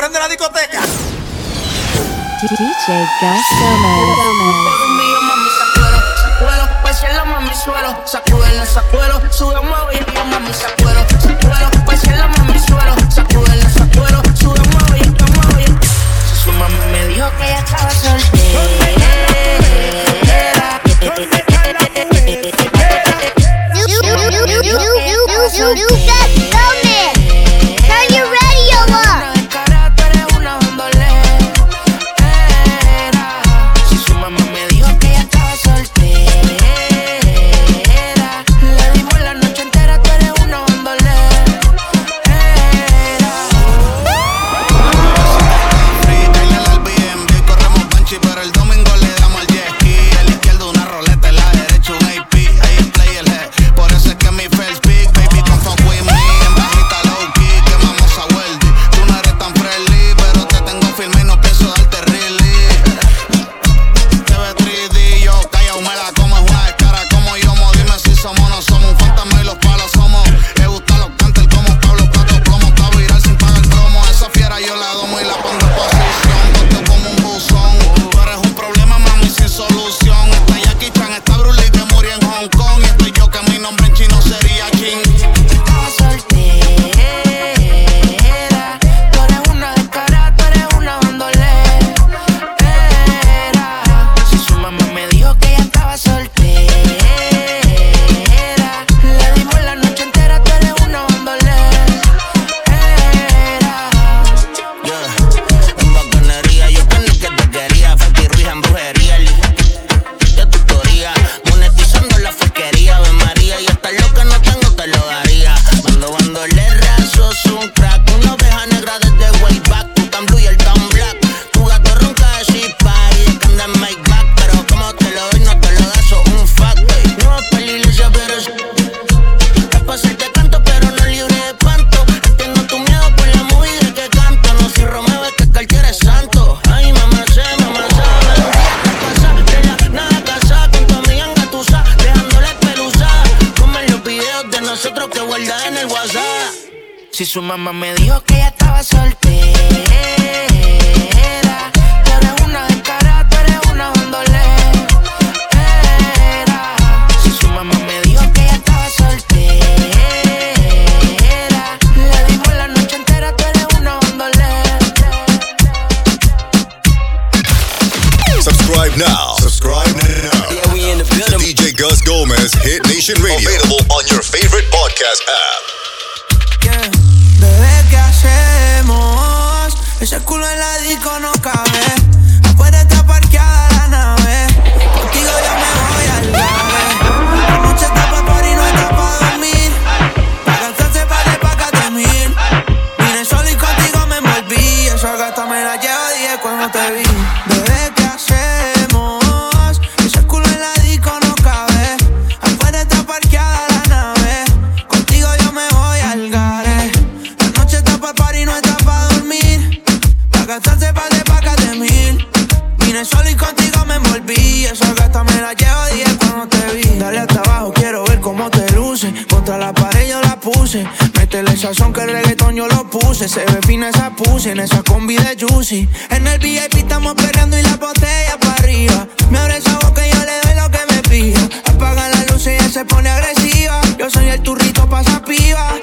prende la discoteca. DJ Gas Sacuero, sacuero, mami suelo, sacúdelo, sacuero, sube, mueve y mami sacuero, sacuero, la mami suelo, sacúdelo, sacuero, sube, mueve y mueve. Su mamá me dijo que ella estaba soltera. Contra la pared yo la puse. Métele sazón que el reggaetón yo lo puse. Se ve fina esa puse en esa combi de Juicy. En el VIP estamos perreando y la botella para arriba. Me abre esa boca y yo le doy lo que me pida. Apaga la luz y ella se pone agresiva. Yo soy el turrito pasa piba.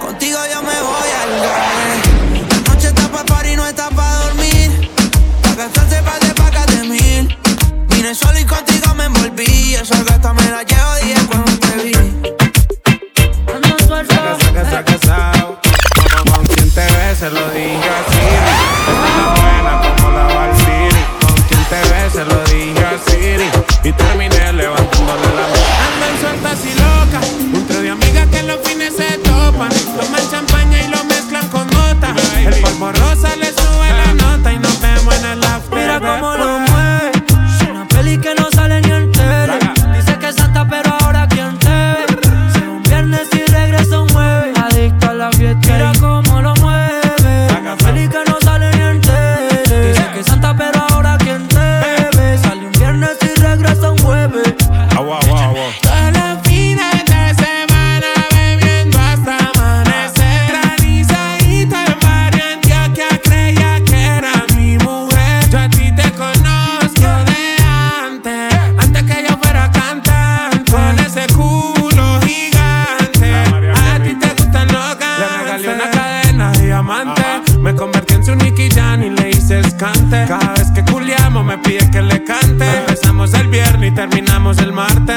Contigo yo me voy al gas. Vine solo y contigo me envolví. Esa gata me la llevo día cuando te vi. Saca, saca, saca, Como con quien te ves, se lo dije así.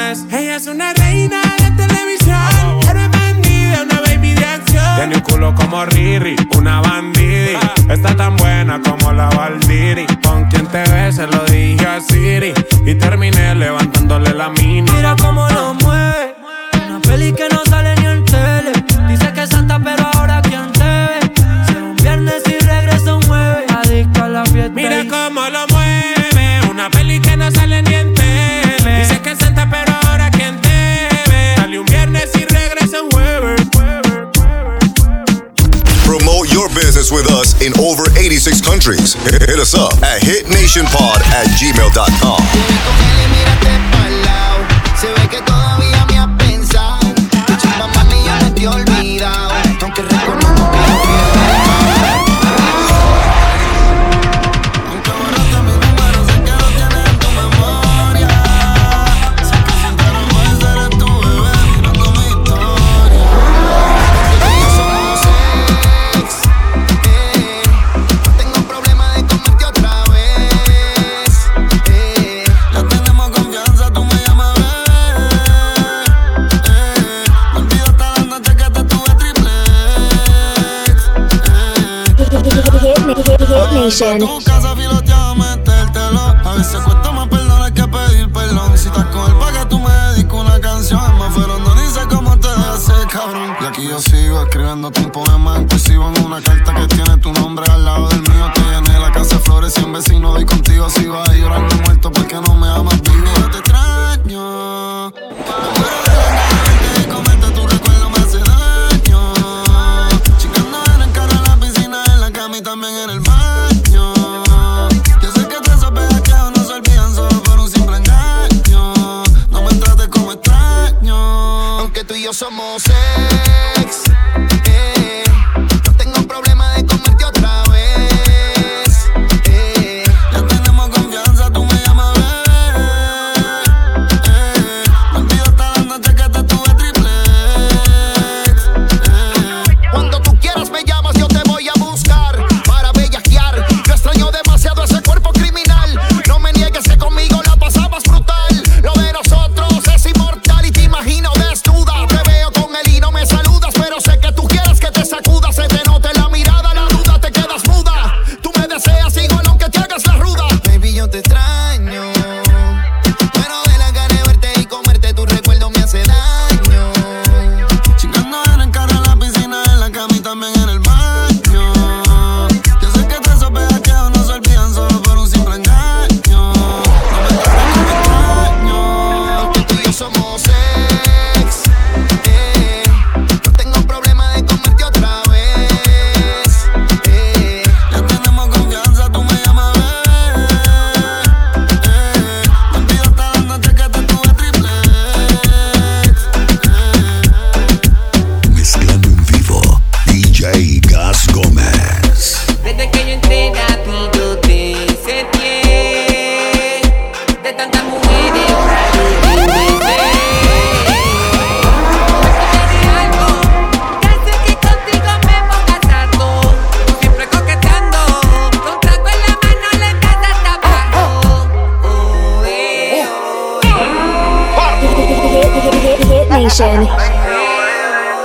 Ella es una reina de televisión, pero es bandida, una baby de acción. Tiene un culo como Riri, una bandidi. Está tan buena como la Valdiri. Con quien te ves se lo dije a Siri. Y terminé levantándole la mini. Mira cómo lo mueve. Una peli que no sale ni en With us in over 86 countries. Hit us up at hitnationpod at gmail.com. Nation. Station.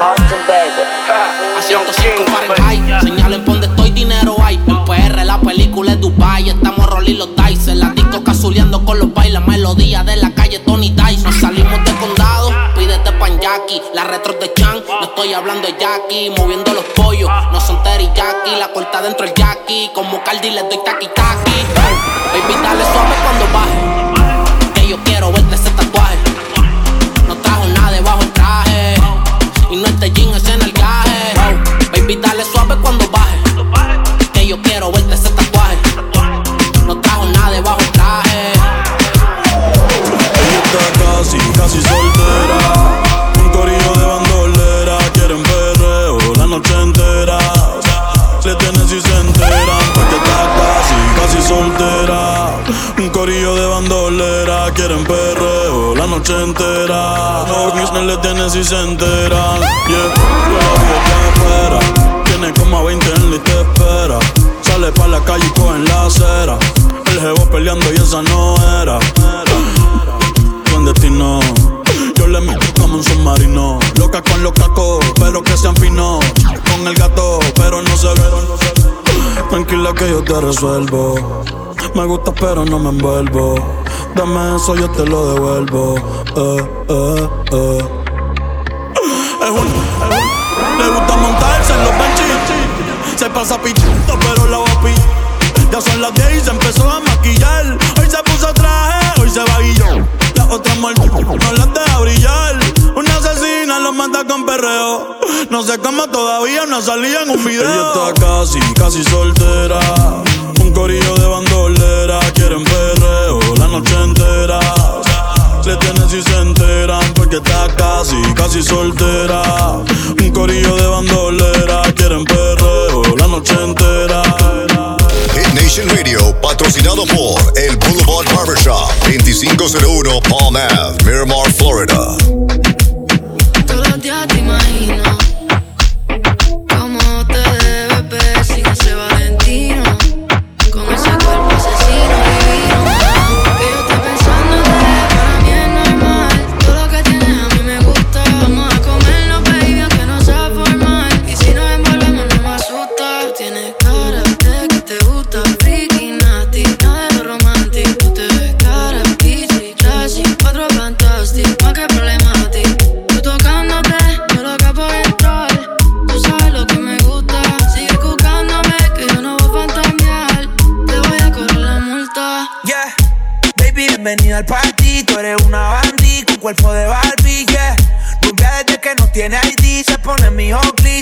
A 105 para el high, señalen donde estoy, dinero hay. En PR la película es Dubai, estamos rolling los dice. La disco cazuleando con los bailes, melodía de la calle Tony Dice. Nos salimos de condado, pídete pan Jackie, la retro de Chan. No estoy hablando de Jackie, moviendo los pollos, no son Terry Jackie. La corta dentro el Jackie, como Cardi le doy taqui taqui. Baby, dale suave cuando baje, que yo quiero verte ese tatuaje. quiero verte ese tatuaje. No trajo nada debajo del traje. Ella está casi, casi soltera. Un corillo de bandolera. Quieren perreo la noche entera. Le tienen si se enteran. Porque está casi, casi soltera. Un corillo de bandolera. Quieren perreo la noche entera. No, le tienen si se enteran. Yeah, yo la vi afuera. Tiene como a 20 en la espera sale pa' la calle y coge cogen la acera. El jevo peleando y esa no era. Buen destino. Yo le meto como un submarino. Loca con los cacos, pero que sean finos. Con el gato, pero no se ve. Tranquila que yo te resuelvo. Me gusta, pero no me envuelvo. Dame eso, yo te lo devuelvo. Eh, eh, eh. Es un. Le gusta montarse en los benches. Se pasa pichito, pero ya son las 10 y se empezó a maquillar. Hoy se puso traje, hoy se guillar. La otra muerte no las deja brillar. Una asesina los mata con perreo. No sé cómo todavía no salía en un video. Ella está casi, casi soltera. Un corillo de bandolera. Quieren perreo la noche entera. Se tienen si se enteran porque está casi, casi soltera. Un corillo de bandolera. Quieren perreo la noche entera. Hit Nation Radio, patrocinado por El Boulevard Barbershop, 2501 Palm Ave, Miramar, Florida. Cuerpo de Barbie, yeah. Rubia desde que no tiene ID, se pone mi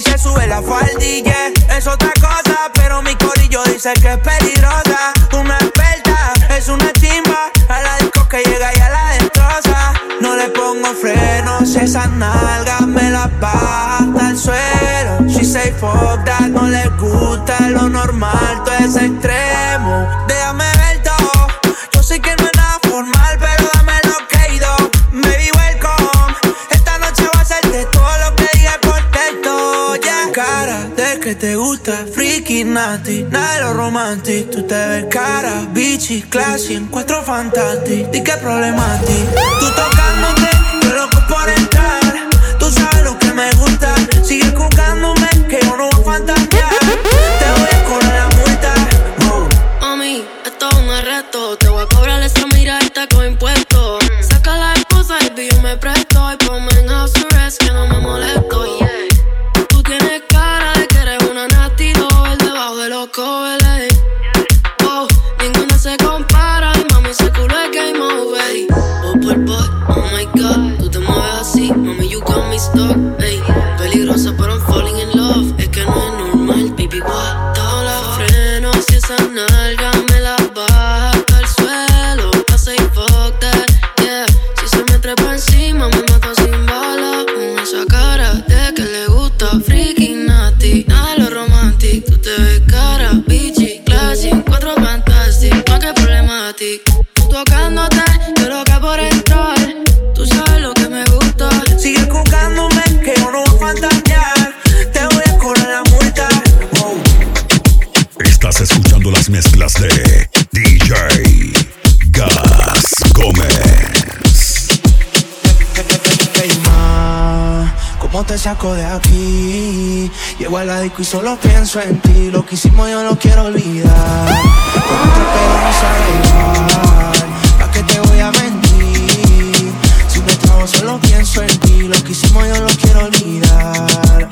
se sube la faldilla. Es otra cosa, pero mi corillo dice que es peligrosa. Una experta, es una chimba. A la disco que llega y a la destroza. No le pongo frenos, esas nalgas me las baja hasta el suelo. She say fuck that, no le gusta lo normal, todo es extremo. Que te gusta, freaky, nasty, nada de lo romantic. Tú te ves cara, bitchy, classy, encuentro fantastic. Di que problemático. Tú tocándote, yo loco por entrar. Tú sabes lo que me gusta. Sigue jugándome, que yo no ¿Cómo te saco de aquí? Llego a la disco y solo pienso en ti. Lo que hicimos yo no quiero olvidar. Con otra pero no sabe igual. ¿Pa' qué te voy a mentir? Si me trago solo pienso en ti. Lo que hicimos yo no quiero olvidar.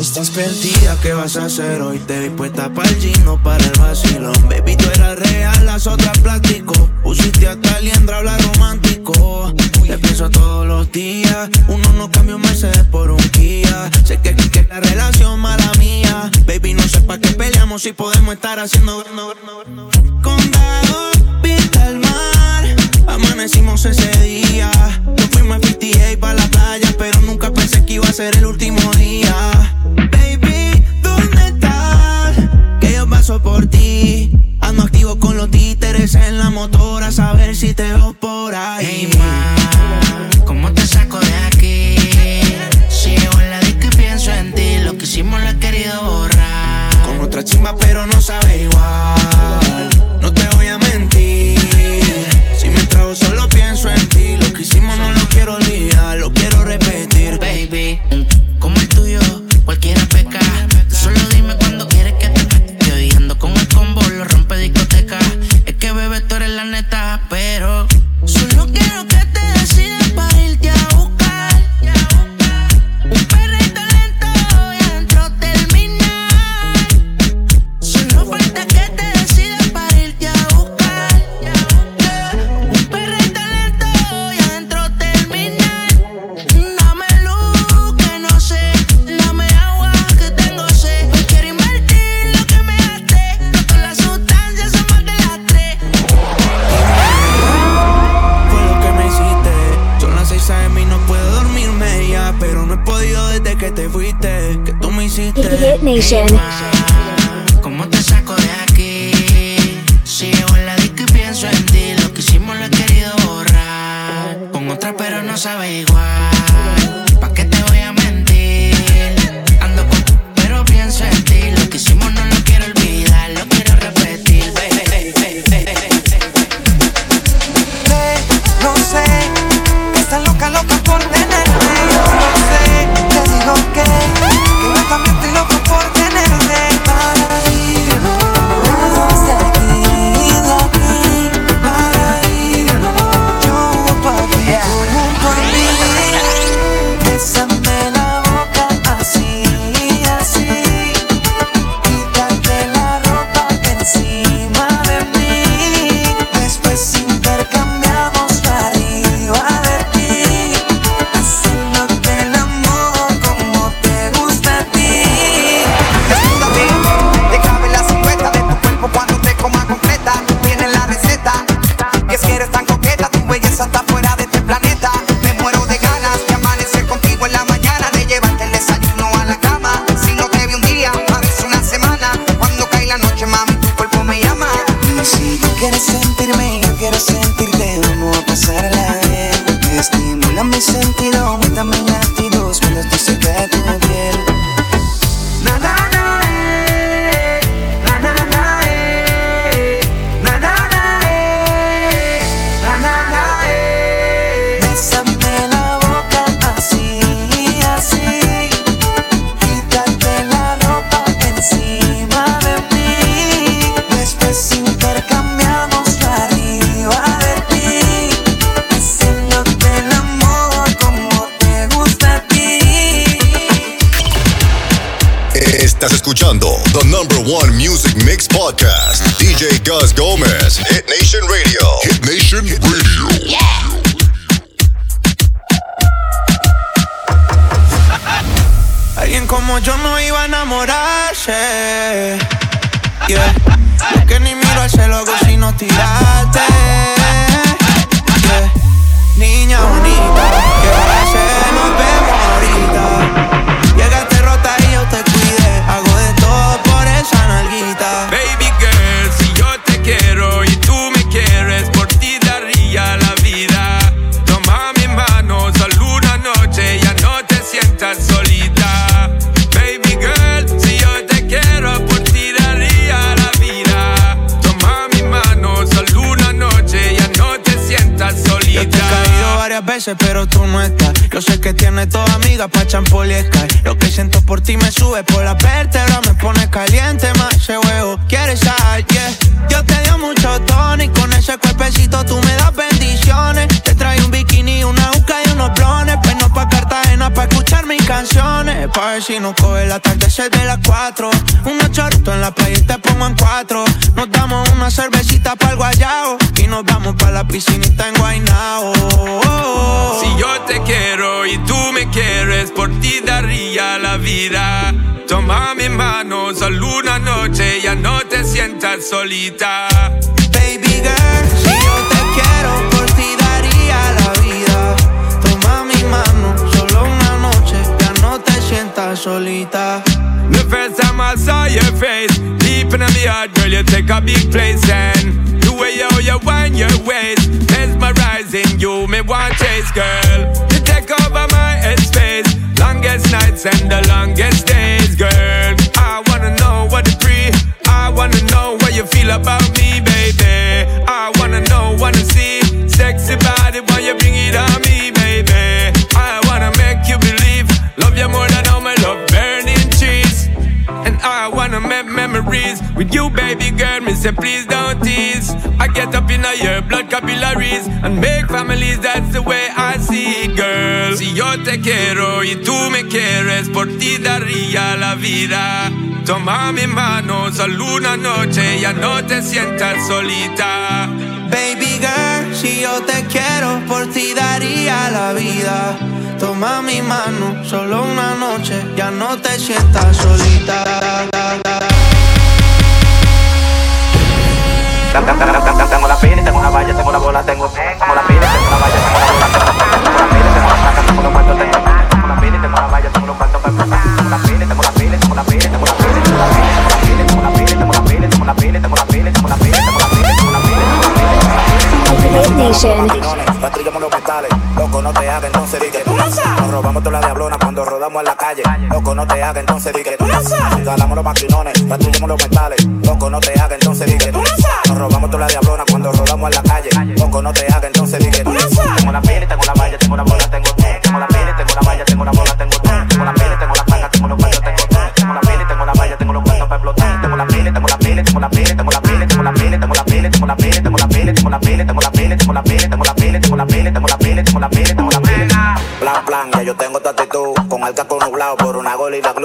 Estás perdida, ¿qué vas a hacer hoy? Te vi puesta para el gino, para el vacilón Baby, tú eras real, las otras plástico Pusiste hasta liendra, habla romántico Te pienso todos los días Uno no cambia un Mercedes por Sé que que la relación mala mía. Baby, no sé pa' qué peleamos si podemos estar haciendo Condado, pinta el mar. Amanecimos ese día. Nos fuimos a 58 para la playa Pero nunca pensé que iba a ser el último día. Baby, ¿dónde estás? Que yo paso por ti Ando activo con los títeres en la motora A saber si te veo por ahí chimba pero no sabe igual Station. Como yo no iba a enamorarse. Yeah. Que ni miro ese logo si no tiraste. Niña bonita, que se nos ve pero tú no estás. Yo sé que tienes dos amigas pa' champoliescar. Lo que siento por ti me sube por la vértebra, me pone caliente, más ese huevo. ¿Quieres sal? Yeah. Yo te dio mucho tono y con ese cuerpecito tú me das bendiciones. Te traigo un bikini, una uca y unos blones. Pero pa' Cartagena pa' escuchar mis canciones. Pa' ver si nos coge el atardecer de las cuatro. Un chorrito en la playa y te pongo en cuatro. Nos damos una cervecita para el guayao nos vamos para la piscinita en Guaynao. Si yo te quiero y tú me quieres, por ti daría la vida. Toma mi mano, solo una noche, ya no te sientas solita. Baby girl, si yo te quiero, por ti daría la vida. Toma mi mano, solo una noche, ya no te sientas solita. first time I saw your face. Deep in my heart, girl, you take a big place. And the way how you wind your waist, mesmerizing you, me want chase, girl. You take over my headspace. Longest nights and the longest days, girl. say please don't tease. I get up in your blood capillaries and make families. That's the way I see it, girl. Si yo te quiero y tú me quieres, por ti daría la vida. Toma mi mano, solo una noche, ya no te sientas solita. Baby girl, si yo te quiero, por ti daría la vida. Toma mi mano, solo una noche, ya no te sientas solita. Tengo la pila, tengo una valla, tengo una bola, tengo Tengo la pila, tengo una valla, tengo una bola, tengo la pila, tengo una tengo tengo Tengo la pila, tengo una valla, tengo los cuartos, tengo la pila, tengo la pila, tengo la pila, tengo la tengo la tengo la tengo la tengo la pila, tengo la pila, tengo la pila, tengo la pila, tengo la te hagas entonces di. Nos robamos toda la diablona cuando rodamos en la calle, loco no te hagas entonces di que tú no sabes. Los maquinones, no tú. Nos robamos toda la diablona cuando rodamos en la calle. No te haga, entonces. Tengo la tengo la tengo la bola, tengo. Tengo la tengo la tengo la bola, tengo. Tengo la tengo la tengo los tengo. Tengo la tengo la tengo los. Tengo la tengo la tengo la tengo la tengo la tengo la tengo la tengo la tengo la tengo la tengo la tengo la tengo la tengo la tengo la tengo la tengo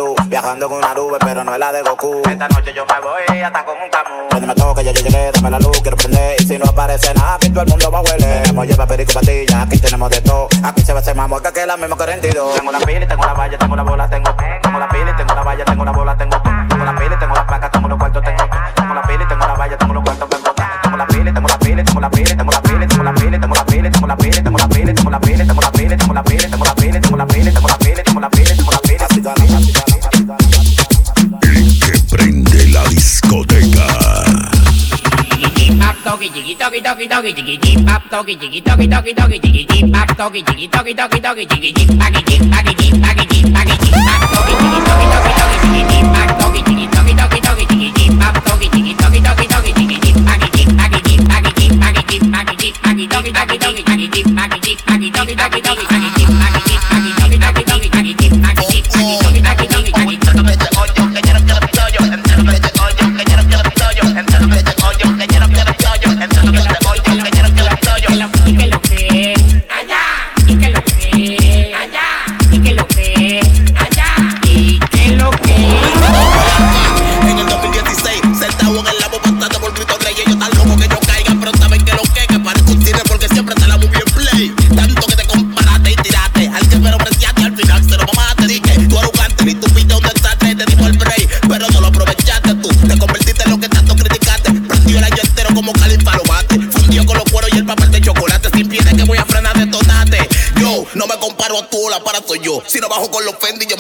la. Ando con una nube, pero no es la de Goku. Esta noche yo me voy hasta con un camu. Cuando me toque, yo llegué, dame la luz, quiero prender. Y si no aparece nada, aquí todo el mundo va a huele. Tenemos lleva perico patilla, aquí tenemos de todo. Aquí se va a hacer más muerta que la misma 42. Tengo una pila y tengo la valla, tengo la bola, tengo doggy jiggy doggy doggy doggy jiggy jig back doggy jiggy doggy doggy doggy jiggy jig baggy jig baggy jig baggy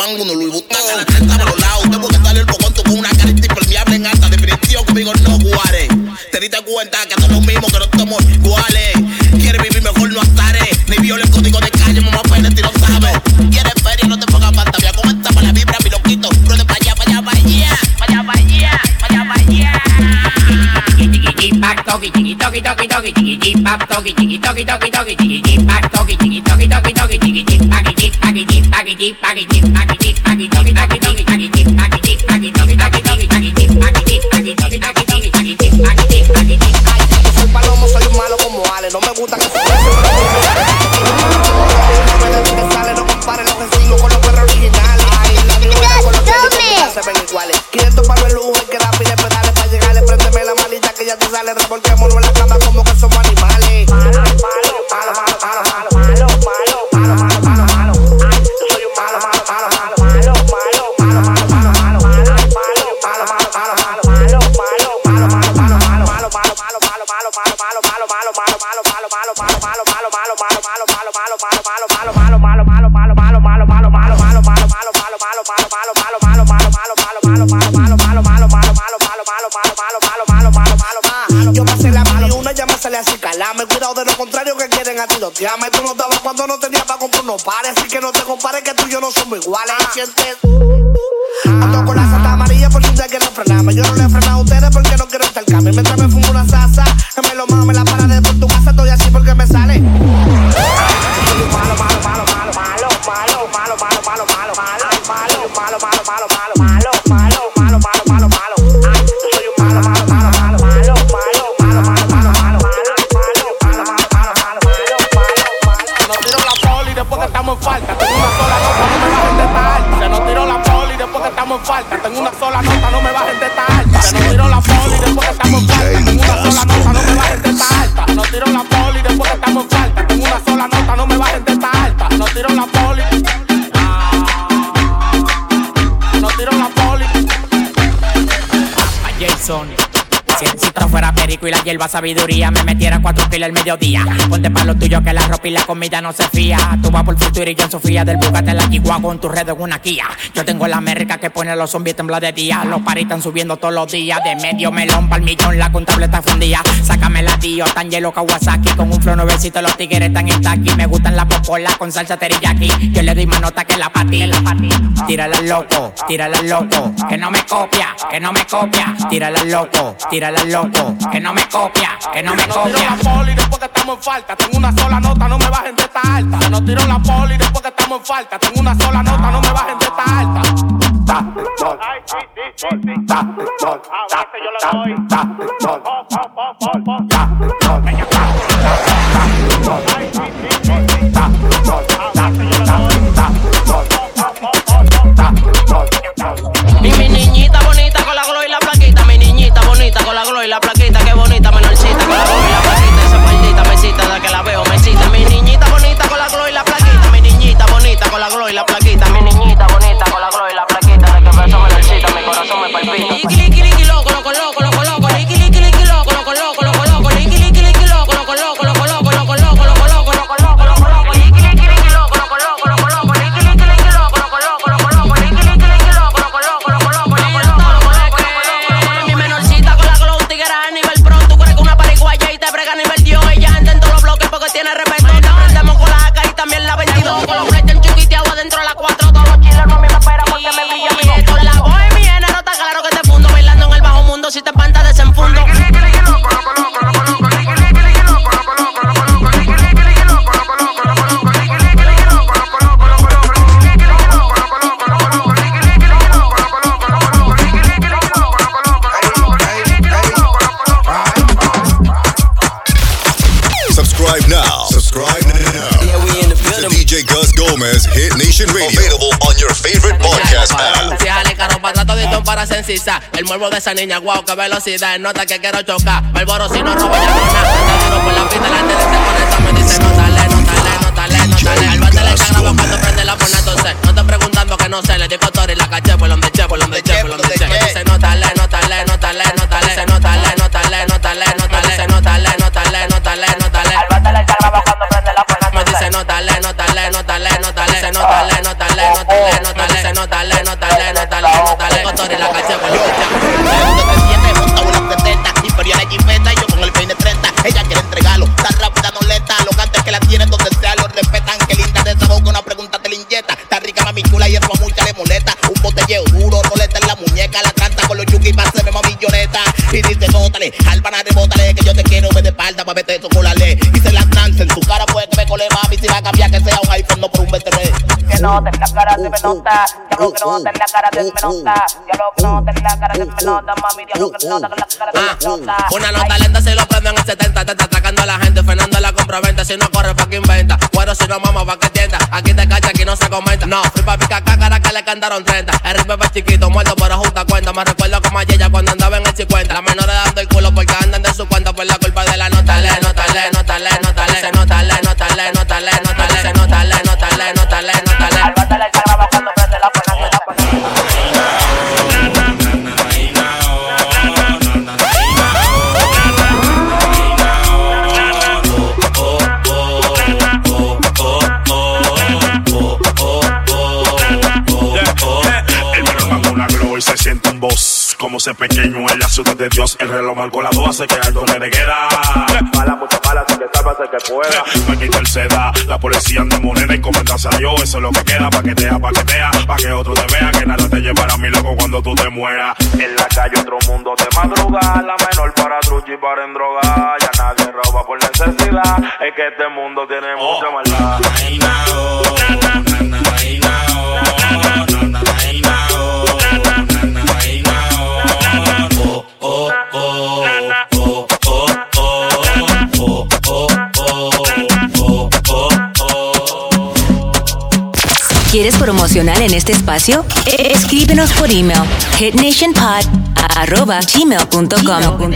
mango, uno Louis Vuitton. la testa por los lados, tengo que darle el bocón, tú con una carita impermeable en alta definición, conmigo no jugaré. Te diste cuenta que son los mismos, que no estamos iguales. Quieres vivir mejor, no estaré, ni violen código de calle, mamá pues, pena, ti no sabes. Quieres feria, no te pongas fantasía, comenta para la vibra, mi loquito, pero de pa' allá, pa' allá, pa' allá, pa' allá, pa' allá, pa' allá. Chiqui, chiqui, toqui, chiqui, toqui, toqui, toqui, chiqui, toqui, baggy deep, baggy deep, baggy deep, baggy deep. no tenía para comprar unos pares. Así que no te compares que tú y yo no somos iguales. Ah. Perico y la hierba sabiduría, me metiera cuatro kilos al mediodía. Ponte pa' lo tuyo que la ropa y la comida no se fía. Tú vas por futuro y yo en Sofía del Bugatti la Kigua con tu red en una Kia. Yo tengo la América que pone a los zombies temblar de día. Los paris están subiendo todos los días. De medio melón pa'l millón, la contable está fundida. Sácame la tío, tan hielo Kawasaki. Con un flow nuevecito, los tigres están en taqui. Me gustan las popolas con salsa teriyaki. Yo le doy más nota que la pati. La pati. Tírala al loco, tírala al loco. Que no me copia, que no me copia. Tírala al loco, tírala al loco. Que no me copia, que no me Nos tiró la copia. poli después que estamos en falta. Tengo una sola nota, no me bajen de esta alta. Se nos tiró la poli después que estamos en falta. Tengo una sola nota, no me bajen de esta alta. Y Gomez Hit Nation Radio. Available on your favorite podcast app. Si jale caro para todito para sensizar El morbo de esa niña, wow, qué velocidad Nota que quiero chocar, Malboro si no roba ya no por la pista, la se conecta Me dice no dale, no dale, no dale, no dale Al bate le grabando cuando prende la pone entonces No te preguntando que no sé, le digo Tori la caché Por donde che, por donde che, por donde che Me dice no dale, no dale, no dale, no dale Dice no dale, no dale, no dale, no dale Dice no dale, no dale, no dale, no dale Al bate le grabando cuando prende la pone Me dice no dale, no dale, no dale, dale, no dale, no dale, no dale Con la caché, por donde che Imperial y yo con el peine 30. Ella quiere entregarlo, tan rápida, no lenta. Los antes que la tienen donde sea lo respetan. Que linda de esa boca, una pregunta te la inyecta. Está rica, mami chula, y eso a mucha le molesta. Un botelleo duro, roleta en la muñeca. La canta con los yuki, pa' hacerme mamilloneta. Y dice, nótale, albana, rebótale, que yo te quiero, me de espalda, pa' vete eso, colale. Y se la trance en su cara, puede que me cole, mami. Si va a cambiar, que sea un iPhone, no por un BTV. Que no ten la cara de pelota, ya lo que no ten la cara de pelota, ya lo que no la cara de pelota, mami, ya lo que no la cara de pelota. Una nota lenta se lo prendo en el 70. Te está atracando a la gente, frenando la compra-venta. Si no corre, fucking venta. Bueno, si no, mamá, pa' que tienda. Aquí te cacha, aquí no se comenta. No, fui pa' picar cácara que le cantaron 30. El es chiquito, muerto, pero justa cuenta. Me recuerdo como ella cuando andaba en el 50. La menor dando el culo porque andan de su cuenta por la culpa de la nota. Le, nota, le, nota, le, nota, le. Se nota, le, nota, le, nota, le, nota, le. Se nota, le, nota, le, nota, nota, le de Dios. El reloj marcó la dos, hace que algo le queda. Mala, mucha mala, que sálvase que pueda. Maquita el seda, la policía anda moneda y comentarse a Dios. Eso es lo que queda, paquetea, paquetea. Pa' que otro te vea, que nada te llevará a mi loco cuando tú te mueras. En la calle otro mundo de madrugada, la menor para truchi y para endrogar. Ya nadie roba por necesidad, es que este mundo tiene mucha maldad. quieres promocionar en este espacio? Escríbenos por email hitnationpod@gmail.com.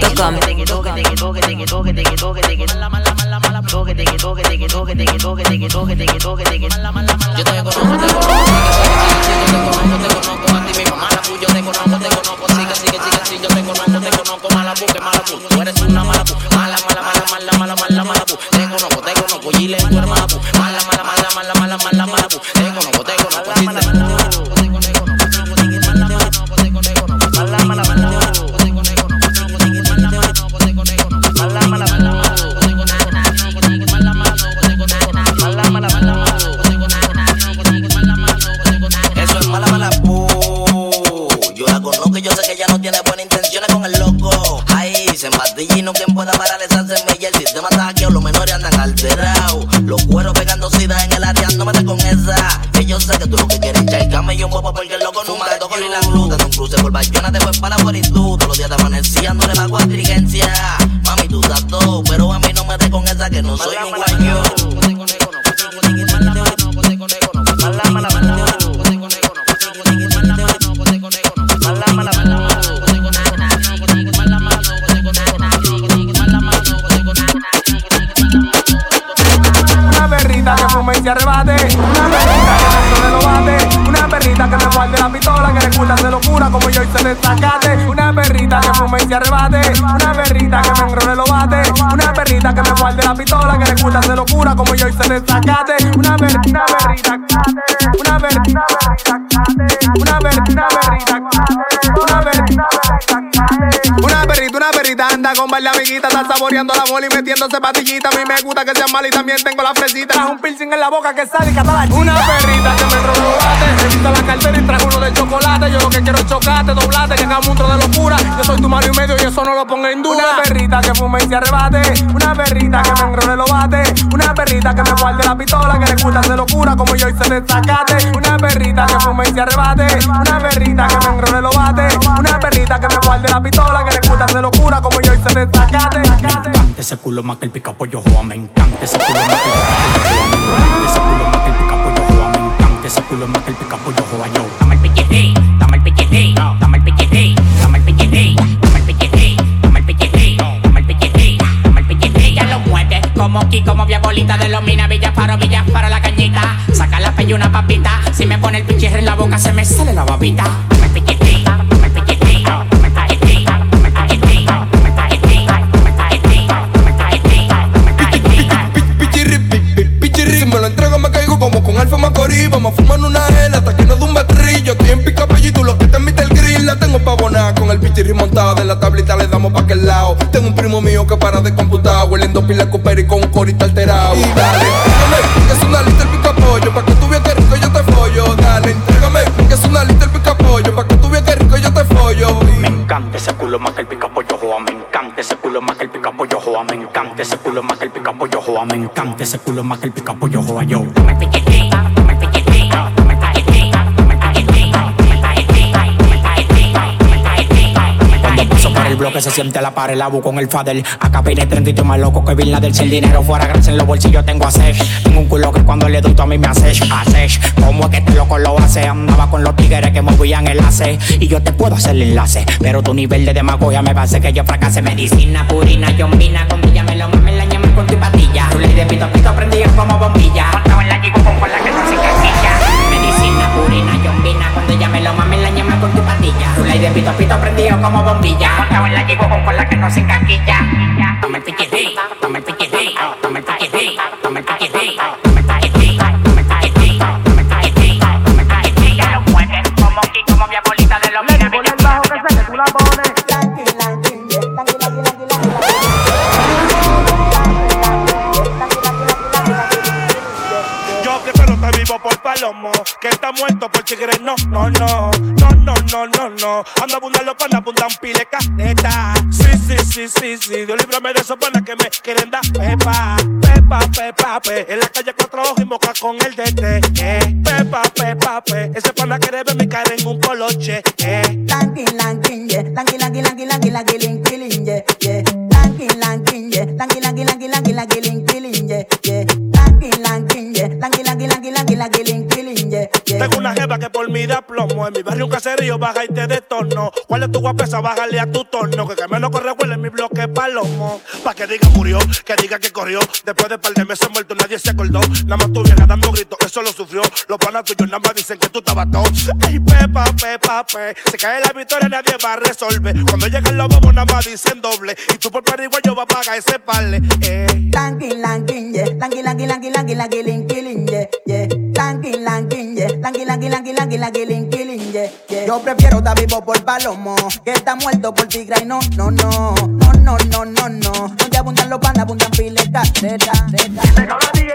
Mala, mala, mala, mala, mala, mala, mala, empastilla y no quien pueda parar esa semilla. El sistema está hackeado, los menores andan alterados. Los cueros pegando sida en el área, no metas con esa. Que yo sé que tú lo que quieres echar cama y un porque el loco nunca toco ni la gluta. Un cruce por Bayona, después para la tú Todos los días te amanecía, no le pago a dirigencia. Mami, tú estás todo, pero a mí no me des con esa que no soy un guayo. Se arrebate. Una perrita que me enrole lo bate. Una perrita que me guarde la pistola, que le gusta de locura como yo hice de sacate. Una perrita, una perrita, una perrita, una perrita, una perrita, una perrita. Una perrita, una perrita anda con de amiguitas, está saboreando la bola y metiéndose patillita. A mí me gusta que sea mal y también tengo la fresita. Un piercing en la boca que sale y Una perrita que me enroló revisa la cartera y trajo uno de chocolate. Yo lo que quiero es chocarte, doblate, que hagamos un tro de locura. Yo soy tu mano y medio y eso no lo ponga en duda. Una perrita que fume y se arrebate, una perrita que me enrole los bates, una perrita que me guarde la pistola, que le gusta de locura como yo hice de sacate. Una perrita que fume y se arrebate, una perrita que me enrole los bates, una perrita que me guarde la pistola, que le gusta de locura como yo hice de sacate. Me encanta ese culo más que el pica pollo me encanta ese culo más que el pica joa, yo. Dame el piquete, dame el piquete, dame el piquete, dame el piquete, dame el piquete, dame el piquete, dame el piquete, dame el piquete, ya lo mueve como aquí, como vía bolita de los mina, Villa Faro, Villa Faro, la cañita, saca la pella una papita, si me pone el piquete en la boca se me sale la babita, dame el piquete, pichirri montado De la tablita le damos pa' aquel lado. Tengo un primo mío que para de computar Hueliendo pila cooper y con un corito alterado. Y dale, entrégame, que es una lista el pica pollo Pa' que tú veas que rico yo te follo. Dale, entrégame, que es una lista el pica pollo Pa' que tú veas que rico yo te follo. Me encanta ese culo más que el pica pollo joa, me encanta ese culo más que el pica pollo joa, me encanta ese culo más que el pica pollo joa, me encanta ese culo más que el pica pollo joa, yo. Dame el bloque se siente la pared, la bu con el fadel. Acá pide 30 y más loco que Bin Laden. Si dinero fuera grande en los bolsillos tengo a seis. Tengo un culo que cuando le tú a mí me haces, haces. ¿Cómo es que este loco lo hace? Andaba con los tigres que movían el ace. Y yo te puedo hacer el enlace. Pero tu nivel de demagogia me va a hacer que yo fracase. Medicina purina, yombina, con villa, me lo mame, la llama con tu patilla. Rulay de pito, pito, prendido como bombilla. Montado en la chico con la que no se casilla. Medicina purina, yombina, cuando ella me lo mame, la con tu patilla. Rulay de pito, pito, prendido como bombilla. Montado en la chico con la que no se casquilla. Dame el piquete, dame el piquete, dame el piquete, dame el piquete, vivo por palomo, que está muerto por tigre. No, no, no, no, no, no, no, no. Ando abundando con abundan pile caneta. Sí, sí, sí, sí, sí. Dios líbrame de esos panas que me quieren dar pepa, pepa, pepa, pe. En la calle cuatro ojos y moca con el DT. Eh. Pepa, pepa, pe. Ese pana quiere ver mi cara en un coloche. Eh. Lankin, lankin, yeah. Lankin, lankin, lankin, lankin, lankin, lankin, yeah. Yeah. Lankin, lankin, yeah. Lankin yeah. Yeah. Tengo una jeva que por mí da plomo. En mi barrio un caserío baja y te detorno. ¿Cuál es tu guapesa? Bájale a tu torno. Que que menos corre huele en mi bloque palomo. Pa' que diga murió, que diga que corrió. Después de par de meses muerto nadie se acordó. Nada más tu vieja dando gritos, eso lo sufrió. Los panas tuyos nada más dicen que tú estabas todo. Ey, pepa, pepa, pe. Se cae la victoria, nadie va a resolver. Cuando llegan los bobos nada más dicen doble. Y tú por pariguayo vas a pagar ese parle. Eh. Lankin, lankin, yeah. Lankin, lankin, lankin, lankin, lankin, linkin, lin, yeah, yeah. Lankin, lankin, yeah. Lankin, yeah, yeah. Yo prefiero estar vivo por palomo que estar muerto por tigra y no, no, no, no, no, no, no, no. Donde abundan los panas, abundan piles, carreta, carreta. Oye,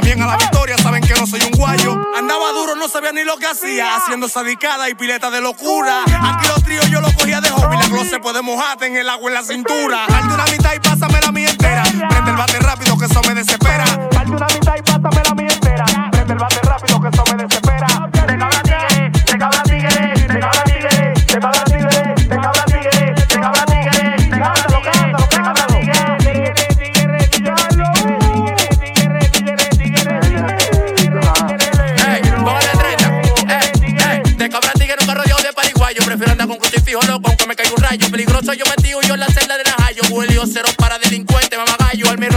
También a la victoria, saben que no soy un guayo. Andaba duro, no sabía ni lo que hacía. Haciendo sadicada y pileta de locura. Aquí los tríos yo los cogía de hobby. La glow se puede mojarte en el agua en la cintura. Darte una mitad y pásame la mía entera. Prende el bate rápido que eso me desespera.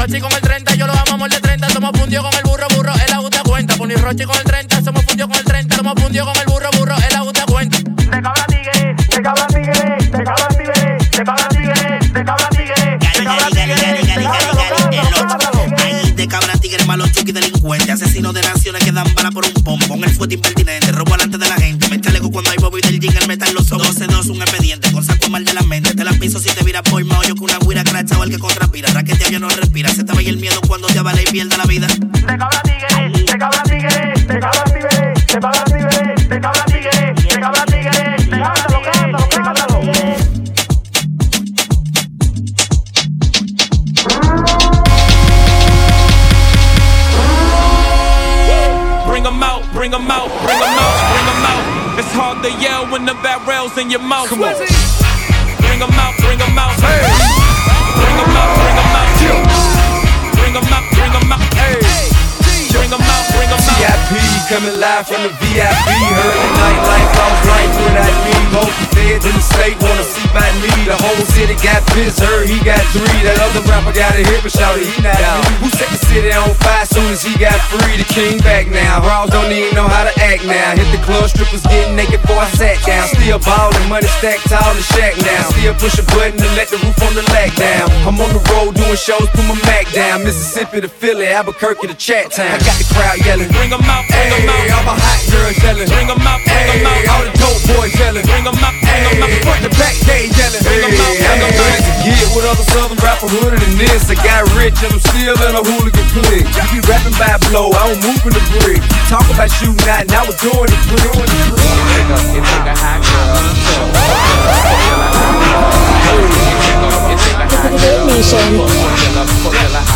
Rochi con el 30, yo lo amamos de 30. Somos fundidos con el burro, burro, él la gusta cuenta. Mi Rochi con el 30, somos fundidos con el 30. Somos fundidos con el burro, burro, él la gusta cuenta. De cabra tigre, de cabra tigre, de cabra tigre, de cabra tigre, de cabra tigre, de cabra Ahí de cabra tigre, malo chuki delincuente, asesino de naciones que dan bala por un pompón. El fuerte impertinente, robo delante de la gente. Me chaleco cuando hay bobo y del jingle metal los ojos. 12-2, un expediente, con saco mal de la mente. Te la piso si te vira por maollo que una el que contrapira. Raquetea ya no respira, se te vaya el miedo cuando te avale y pierde la vida. Cabra tigre, cabra tigre, cabra tigre, cabra tigre, cabra tigre, cabra tigre. Cántalo, cántalo, cántalo. Bring 'em out, bring 'em out, bring 'em out, bring 'em out. It's hard to yell when the barrel's in your mouth. Come on. Coming live from the VIP. Heard the nightlife, lost life without me. Multi feds in the state wanna see by me. The whole city got pissed, heard he got three. That other rapper got a hit, but shouted he not out. Who set the city on fire as he got free? The king back now. Raws don't even know how to act now. Hit the club, strippers getting naked before I sat down. Still ballin', money stacked tall in the shack now. Still push a button to let the roof on the lag down. I'm on the road doing shows, put my Mac down. Mississippi to Philly, Albuquerque to Chat Town. I got the crowd yelling. Bring 'em out, bring 'em out. All my hot girls yelling. Bring 'em out, bring 'em Hey, out. all the dope boys yelling. Bring 'em out, bring 'em out. Front to back, they yelling. Bring 'em out, bring 'em out. Get with other southern rapper hooded than this. I got rich and I'm still in a hooligan clique. You be rapping by blow, I don't move the bridge. Talk about shooting out, now we're doing it a hot girl. A hot girl. Nation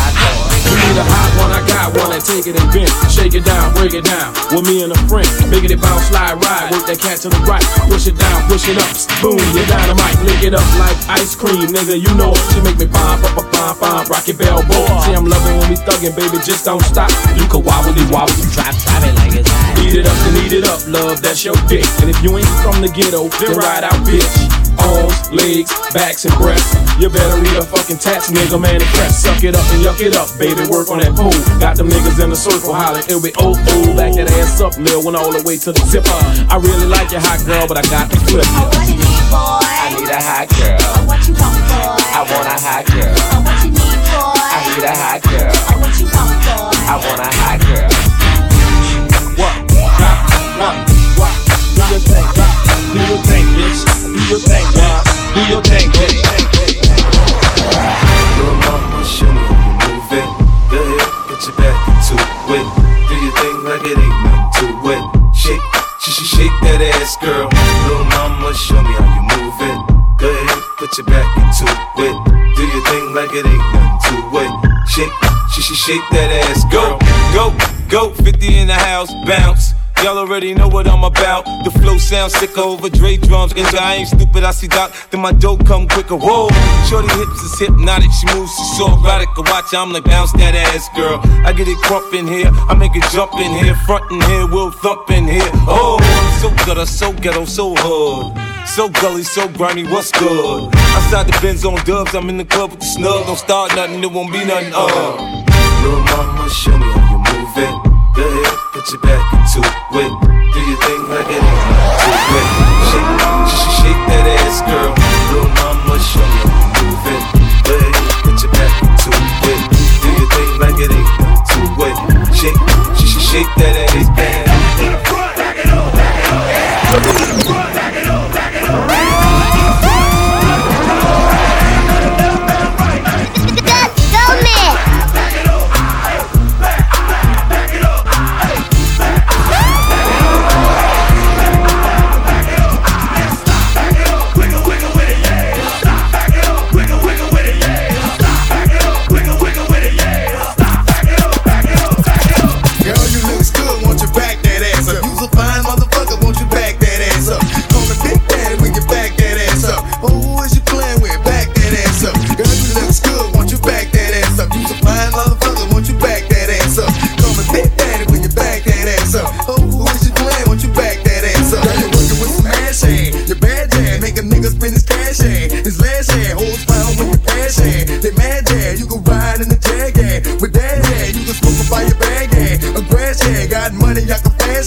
need a hot one, I got one take it and bend. Shake it down, break it down. With me and a friend. Biggity bounce, slide, ride. Work that cat to the right. Push it down, push it up. Boom, you dynamite. Lick it up like ice cream, nigga. You know it. She make me pop, pop, pop, pop, pop. Rocky Bell boy. See, I'm loving when we thuggin', baby. Just don't stop. You can wobbly wobble. Drop, drop it like it's hot. Eat it up, then eat it up, love. That's your dick. And if you ain't from the ghetto, then ride out, bitch. Arms, legs, backs, and breasts. You better read a fucking tax, nigga, man, and press. Suck it up and yuck it up, baby. Work on that pole. Got them niggas in the circle hollering. It'll be oh, oh. Back that ass up, Lil, went all the way to the zipper. I really like your hot girl, but I got the flip. Oh, I need a hot girl. I what you want, boy? I want a hot girl. Oh, what you need, boy? I need a hot girl. What you want, boy? I want a hot girl. What? What? What? Do your thing, do your thing, bitch. Do your thing, what? Do your thing, bitch. Little mama, show me how you. Go ahead, your back into it. Do your thing like it ain't nothing to it. Shake, that ass, girl. Little mama, show me how you. Go ahead, put your back into it. Do your thing like it ain't nothing to it. Shake, she shake that ass, girl. Go, go, 50 in the house, bounce. Y'all already know what I'm about. The flow sounds sick over Dre drums. And I ain't stupid, I see Doc, then my dope come quicker. Whoa, shorty hips is hypnotic. She moves, she's so erotic. I watch, I'm like, bounce that ass, girl. I get it crump in here, I make it jump in here, front in here, we'll thump in here. Oh, so good, so ghetto, so hood. So gully, so grimy, what's good? Outside the Benz on dubs, I'm in the club with the snug. Don't start nothing, it won't be nothing. Uh. Little mama, show me put your back into it. Do your thing like it ain't nothing to. Shake, she, she shake that ass, girl. Little mama, show me how you move it. Put your back into it. Do your thing like it ain't nothing to. Shake, she, she shake that ass.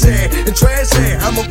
and trash. I'm a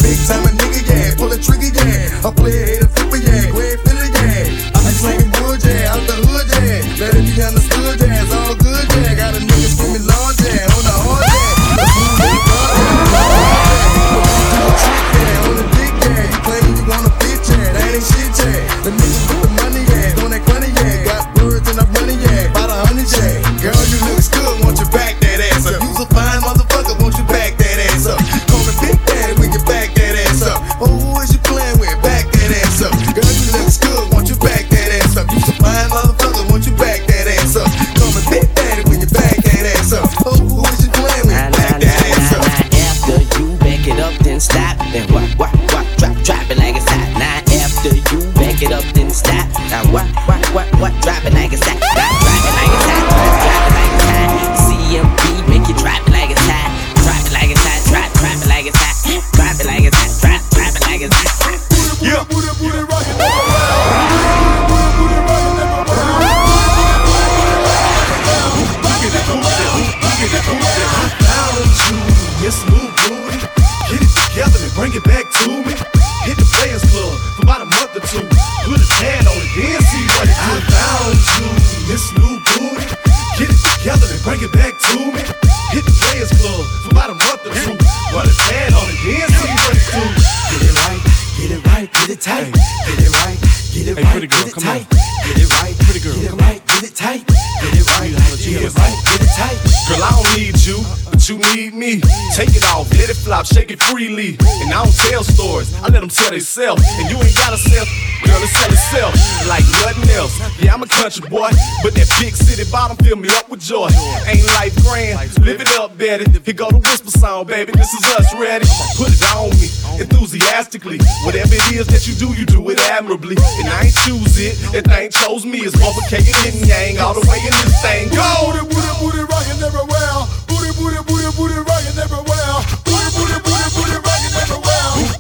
And I don't tell stories, I let them tell themselves. And you ain't gotta sell, girl, it sell itself like nothing else. Yeah, I'm a country boy, but that big city bottom fill me up with joy. Ain't life grand, live it up, Betty. Here go the whisper song, baby, this is us ready. Put it on me, enthusiastically. Whatever it is that you do, you do it admirably. And I ain't choose it, that thing chose me. It's motherfucking yin yang all the way in this thing. Go! Booty, booty, booty, rockin' everywhere. Booty, booty, booty, booty, rockin' everywhere. Booty, booty, booty, booty, rockin' everywhere.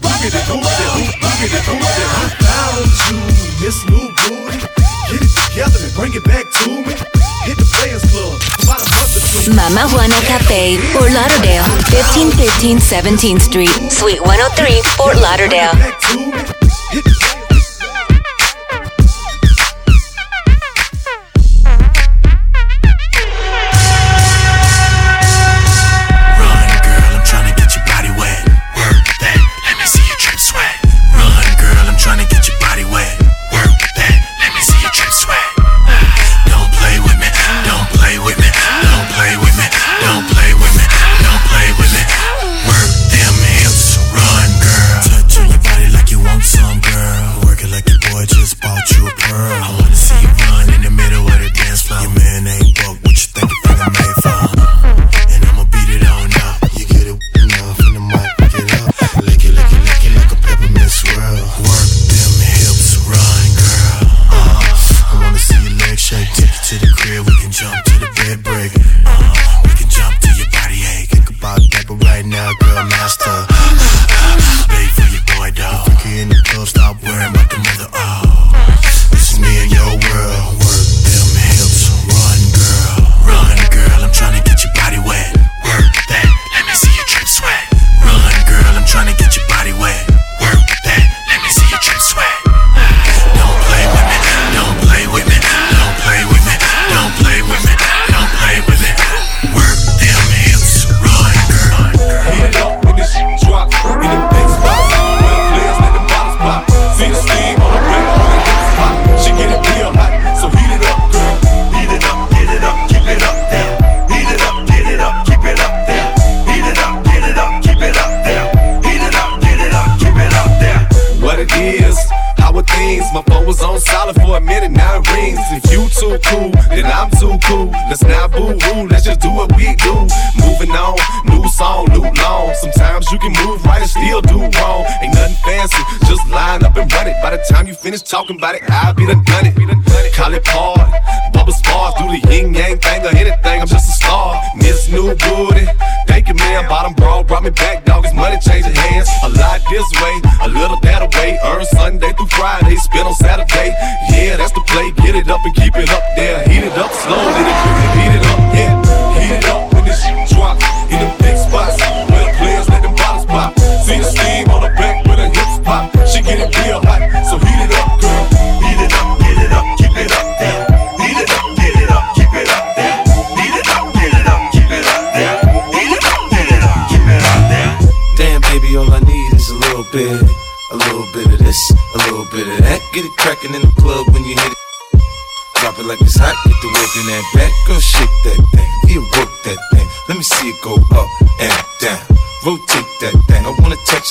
Get it together and bring it back to me. Mama Juana Cafe, Fort Lauderdale, 1515 17th Street, Suite 103, Fort Lauderdale.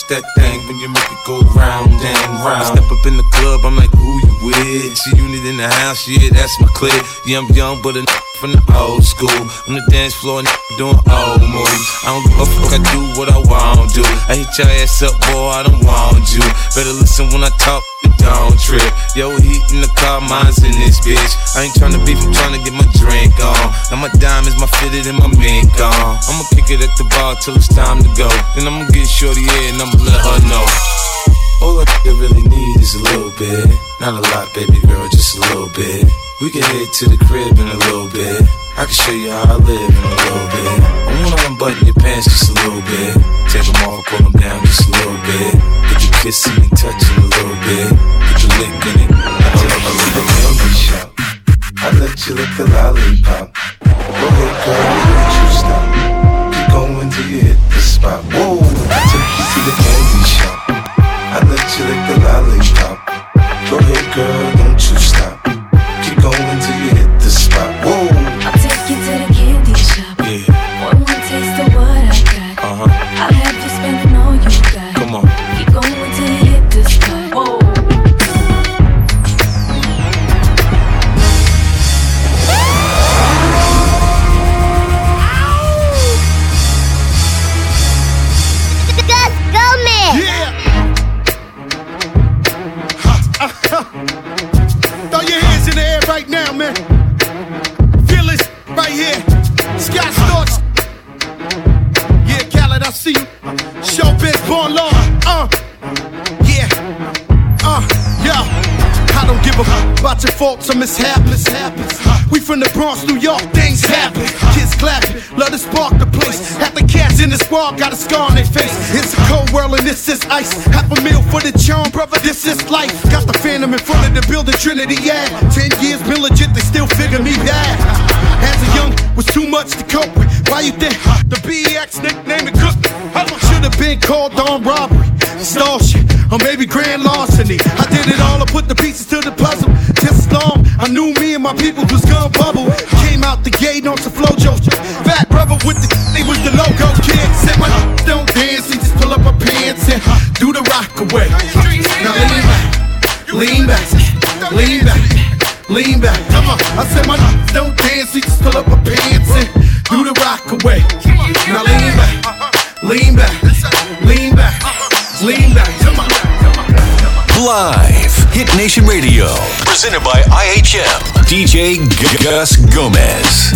That thing when you make it go round and round. I step up in the club, I'm like, who you with? She unit in the house, yeah, that's my clique. Yeah, I'm young, but a from the old school. On the dance floor, doing old moves. I don't give a fuck, I do what I want to. I hit your ass up, boy, I don't want you. Better listen when I talk, don't trip. Yo, heat in the car, mine's in this bitch. I ain't tryna beef, I'm tryna get my drink on. Now my diamonds, my fitted, and my mink on. I'ma kick it at the bar till it's time to go. Then I'ma get shorty here and I'ma let her know. All I really need is a little bit. Not a lot, baby girl, just a little bit. We can head to the crib in a little bit. I can show you how I live in a little bit. I wanna unbutton your pants just a little bit. Take them off, pull them down just a little bit. Get you kissing and touching a little bit. Get you licking it. I take you to the candy shop. I let you lick the lollipop. Go ahead, girl, don't you stop. Keep going till you hit the spot. Whoa, I take you to the candy shop. I let you lick the lollipop girl I don't give a fuck about your faults or mishaps. We from the Bronx, New York, things happen. Kids clapping, love to spark the place. Half the cats in the squad got a scar on their face. It's a cold world and this is ice. Half a meal for the charm, brother, this is life. Got the phantom in front of the building, Trinity, yeah. Ten years been legit, they still figure me bad. As a young, was too much to cope with. Why you think the BX nickname it Cook? Should have been called on robbery, shit, or maybe grand larceny. I did it all, I put the pieces to the puzzle. Just long I knew me and my people was gonna bubble. Came out the gate on some flojo. Fat brother with the they was the logo kid. Said my don't dance, he just pull up my pants and do the rock away. Now lean back, lean back, lean back, lean back. Come on, I said my don't dance, he just pull up my pants and do the rock away. Now lean back, lean back, lean back, lean back. Come on. Live, Hit Nation Radio, presented by IHM, DJ G- Gus Gomez.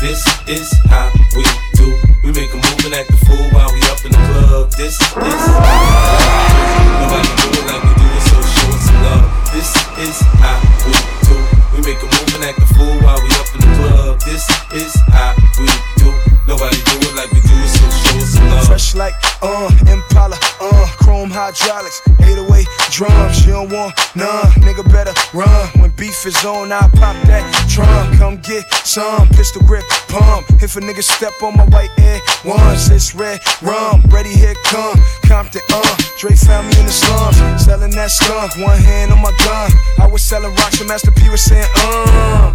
This is how we do. We make a move and act the fool while we up in the club. This is nobody do it like we do it, so show us some love. This is a act the fool while we up in the club. This is how we do. Nobody do it like we do so show us some love. Fresh like, uh, Impala, uh, chrome hydraulics, 808 drums. You don't want none, nigga better run. When beef is on, I pop that trunk. Come get some pistol grip pump. If a nigga step on my white air once, it's red rum. Ready, here come Compton, uh. Dre found me in the slums, selling that skunk. One hand on my gun. I was selling rocks, and Master P was saying, uh.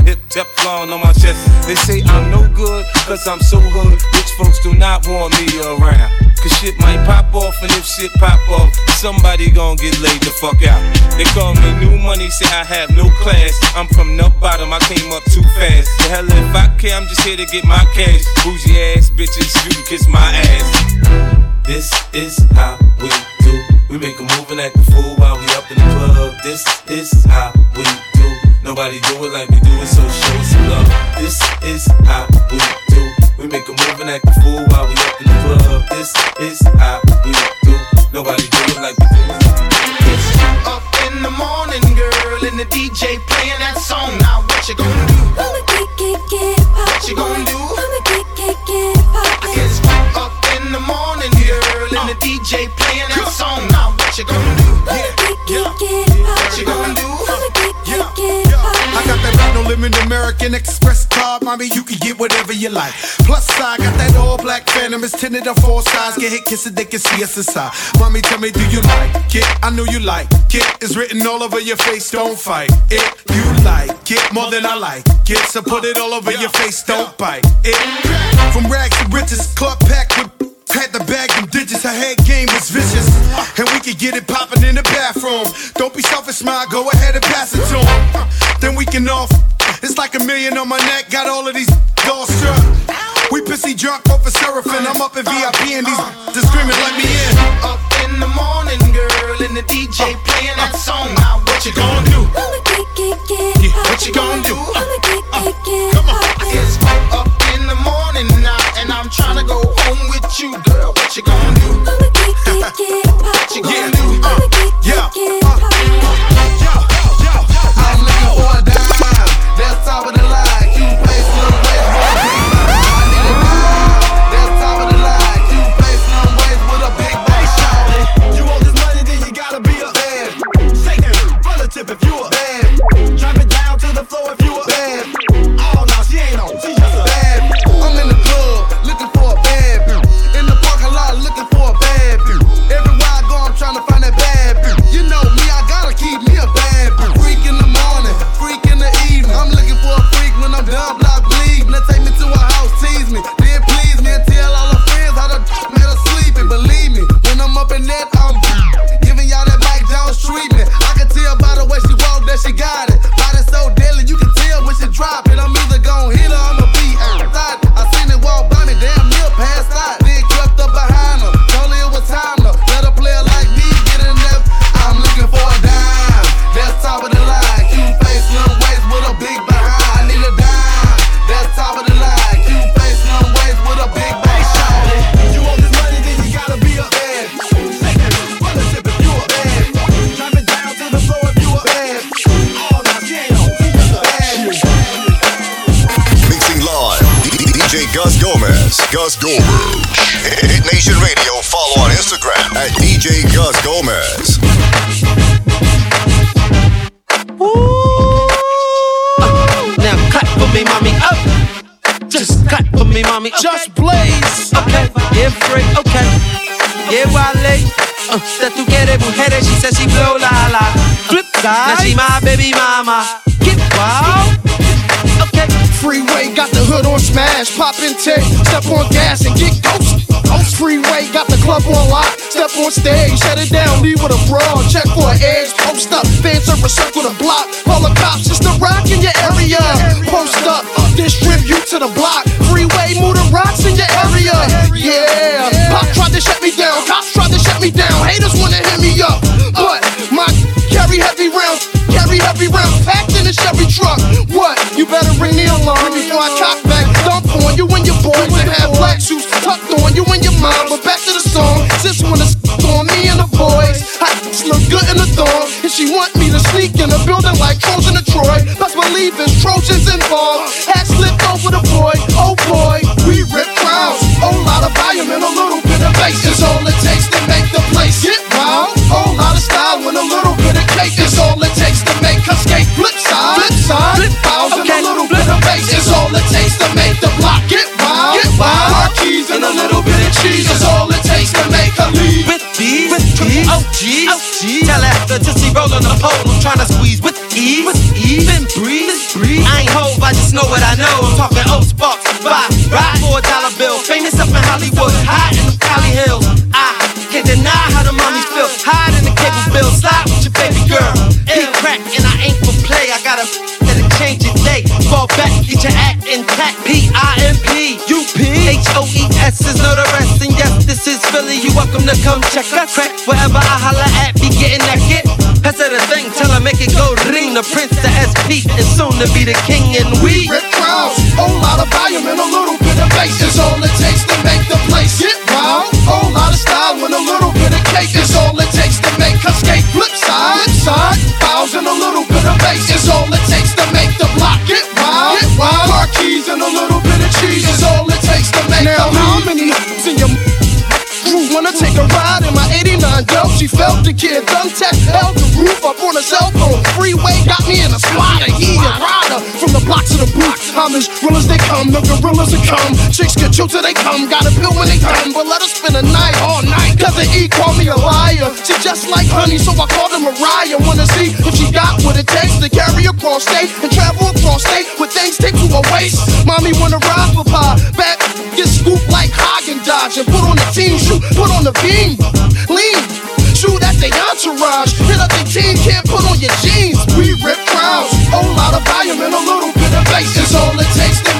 hip, Teflon on my chest. They say I'm no good, cause I'm so hood. Rich folks do not want me around. Cause shit might pop off, and if shit pop off, somebody gon' get laid the fuck out. They call me new money, say I have no class. I'm from the bottom, I came up too fast. The hell if I care, I'm just here to get my cash. Bougie ass bitches, you can kiss my ass. This is how we do. We make a move and act a fool while we up in the club. This is how we do. Nobody do it like we do it, so show us some love. This is how we do. We make a move and act a fool while we up in the club. This is how we do. Nobody do it like we do it. Up in the morning, girl, and the DJ playing that song. Now what you gonna do? I'ma get, get, get it poppin'. What you gonna do? I'ma get, get, get it poppin'. It's up in the morning, girl, and the DJ playing that song. Now what you gonna do? I'ma get, limit American Express card, mommy. You can get whatever you like. Plus, I got that all black Phantom. It's tinted on four sides. Get hit, kiss it, they can see us inside. Mommy, tell me, do you like it? I know you like it. It's written all over your face. Don't fight it. You like it more than I like it. So put it all over your face. Don't bite it. From rags to riches, club packed with. Had to bag them digits, her head game was vicious. And we could get it poppin' in the bathroom. Don't be selfish, smile, go ahead and pass it to him. Then we can off. It's like a million on my neck, got all of these dolls struck. We pissy drunk off a seraphim. I'm up in VIP and these just screaming, let me in. Up in the morning, girl, and the DJ playing that song. Now what you gonna do? I'ma get, get, get Yeah, what you gonna do? I'ma get, get, get it poppin'. It's up in the morning now, and I'm trying to go home with you, girl. What you gonna do? I'ma get, get, get. What you gonna do? I'ma get, Yeah. DJ Gus Gomez. Gus Gomez. Hit Nation Radio. Follow on Instagram at DJ Gus Gomez. Now clap for me, mommy. Up. Just clap for me, mommy. Just blaze. Okay. Yeah, free. Okay. Yeah, Wale. Uh, that tú quieres mujeres, she says she blow la la. Flip side. Now she my baby mama. Get wild. Freeway got the hood on smash, pop and take, step on gas and get ghost. Ghost freeway got the club on lock, step on stage, shut it down, leave with a brawl, check for an edge, post up, fans are circle the block, call the cops, it's the rock in your area. Post up, distribute to the block, freeway move the rocks in your area. Yeah, pop tried to shut me down, cops tried to shut me down, haters wanna hit me up, but my carry heavy heavy rounds, packed in a Chevy truck. What? You better ring the alarm before I cock back. Dump on you and your boys and have black shoes tucked on you and your mom. But back to the song. Sis wanna s- on me and the boys. I look good in the thong. And she want me to sneak in the building like Trojan Troy. Best believe there's Trojans involved. Hat slipped over the boy. Oh boy, we rip crowds. Whole lot of volume and a little bit of bass is all it cheese. Oh. Tell after till she roll on the pole. I'm trying to squeeze with ease. With ease. Then breathe. Then breathe. I ain't hove, I just know what I know. I'm talking old sparks, buy, ride for a dollar bill. Famous up in Hollywood, high in the Cali Hills. I can't deny how the mommies feel. Hide in the cable bill, slide with your baby girl. Eat crack, and I ain't for play. I gotta that'll change your day. Fall back, get your act intact. P I N P U P H O E S is you welcome to come check us. Crack wherever I holla at, be getting that get. Pass her the thing, tell her make it go ring. The prince, the SP, and soon to be the king. And we rip crowds, whole oh, lot of volume and a little bit of bass in my 89 Dell? She felt the kid, thumbtack, held the roof up on a cell phone. Freeway got me in a slider, he a rider. From the block to the booth, I'm as real as they come, the gorillas that come. Chicks get you till they come, got a pill when they come, but let us spend a night all night. Cause the E called me a liar. She just like honey, so I called her Mariah. Wanna see if she got what it takes to carry across state and travel across state with things taped to her waist. Mommy wanna ride for pie, back get scooped like Hagen Dodge and put on the team shoe, put on the beam, lean. Shoot at the entourage, hit up the team, can't put on your jeans. We rip crowds, whole lot of volume and a little bit of bass. Is all it takes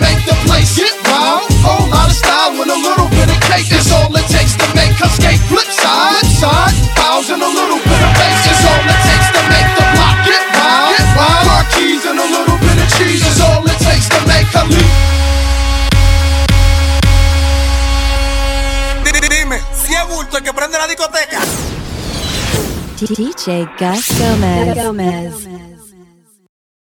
DJ Gus Gomez. Gomez. Gomez.